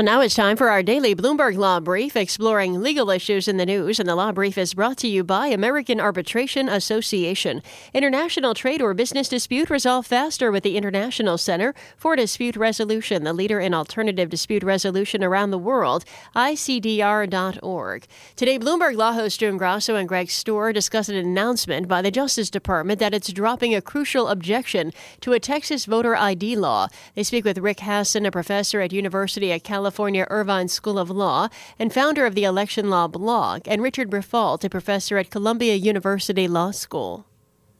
Well, now it's time for our daily Bloomberg Law Brief, exploring legal issues in the news. And the Law Brief is brought to you by American Arbitration Association. International trade or business dispute resolved faster with the International Center for Dispute Resolution, the leader in alternative dispute resolution around the world, ICDR.org. Today, Bloomberg Law host June Grasso and Greg Stohr discuss an announcement by the Justice Department that it's dropping a crucial objection to a Texas voter ID law. They speak with Rick Hasen, a professor at University of California. California Irvine School of Law and founder of the Election Law blog, and Richard Briffault, a professor at Columbia University Law School.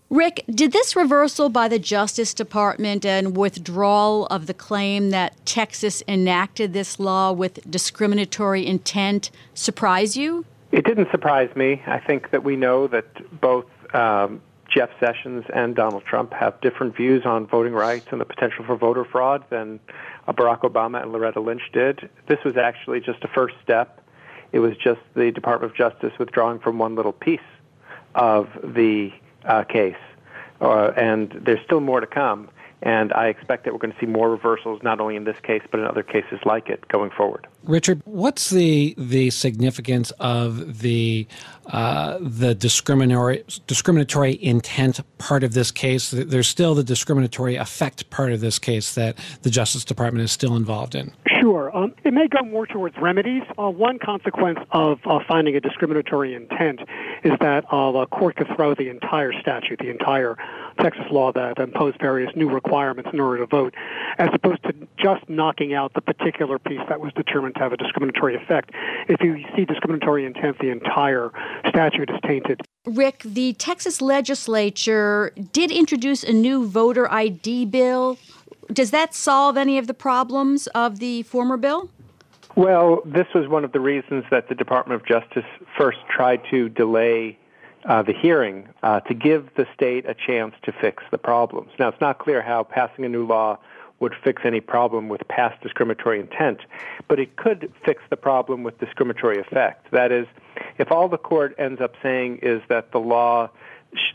Rick, did this reversal by the Justice Department and withdrawal of the claim that Texas enacted this law with discriminatory intent surprise you? It didn't surprise me. I think that we know that both um, Jeff Sessions and Donald Trump have different views on voting rights and the potential for voter fraud than uh, Barack Obama and Loretta Lynch did. This was actually just a first step. It was just the Department of Justice withdrawing from one little piece of the uh, case. Uh, and there's still more to come. And I expect that we're going to see more reversals, not only in this case, but in other cases like it going forward. Richard, what's the the significance of the uh, the discriminatory discriminatory intent part of this case? There's still the discriminatory effect part of this case that the Justice Department is still involved in. Sure. Um, it may go more towards remedies. Uh, one consequence of uh, finding a discriminatory intent is that uh, the court could throw the entire statute, the entire Texas law that imposed various new requirements in order to vote, as opposed to just knocking out the particular piece that was determined to have a discriminatory effect. If you see discriminatory intent, the entire statute is tainted. Rick, the Texas legislature did introduce a new voter ID bill. Does that solve any of the problems of the former bill? Well, this was one of the reasons that the Department of Justice first tried to delay uh, the hearing uh, to give the state a chance to fix the problems. Now, it's not clear how passing a new law would fix any problem with past discriminatory intent, but it could fix the problem with discriminatory effect. That is, if all the court ends up saying is that the law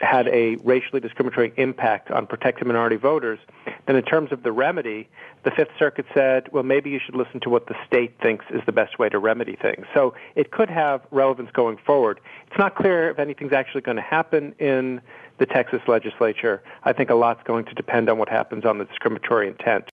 had a racially discriminatory impact on protected minority voters, then in terms of the remedy, the Fifth Circuit said, well, maybe you should listen to what the state thinks is the best way to remedy things. So it could have relevance going forward. It's not clear if anything's actually going to happen in the Texas legislature. I think a lot's going to depend on what happens on the discriminatory intent.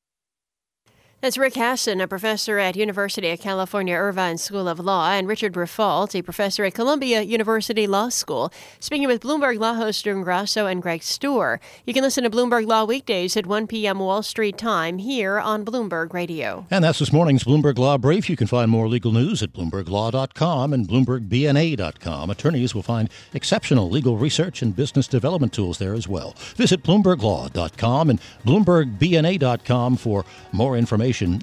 That's Rick Hasen, a professor at University of California Irvine School of Law, and Richard Briffault, a professor at Columbia University Law School, speaking with Bloomberg Law host June Grasso and Greg Stohr. You can listen to Bloomberg Law weekdays at 1 p.m. Wall Street time here on Bloomberg Radio. And that's this morning's Bloomberg Law Brief. You can find more legal news at BloombergLaw.com and BloombergBNA.com. Attorneys will find exceptional legal research and business development tools there as well. Visit BloombergLaw.com and BloombergBNA.com for more information information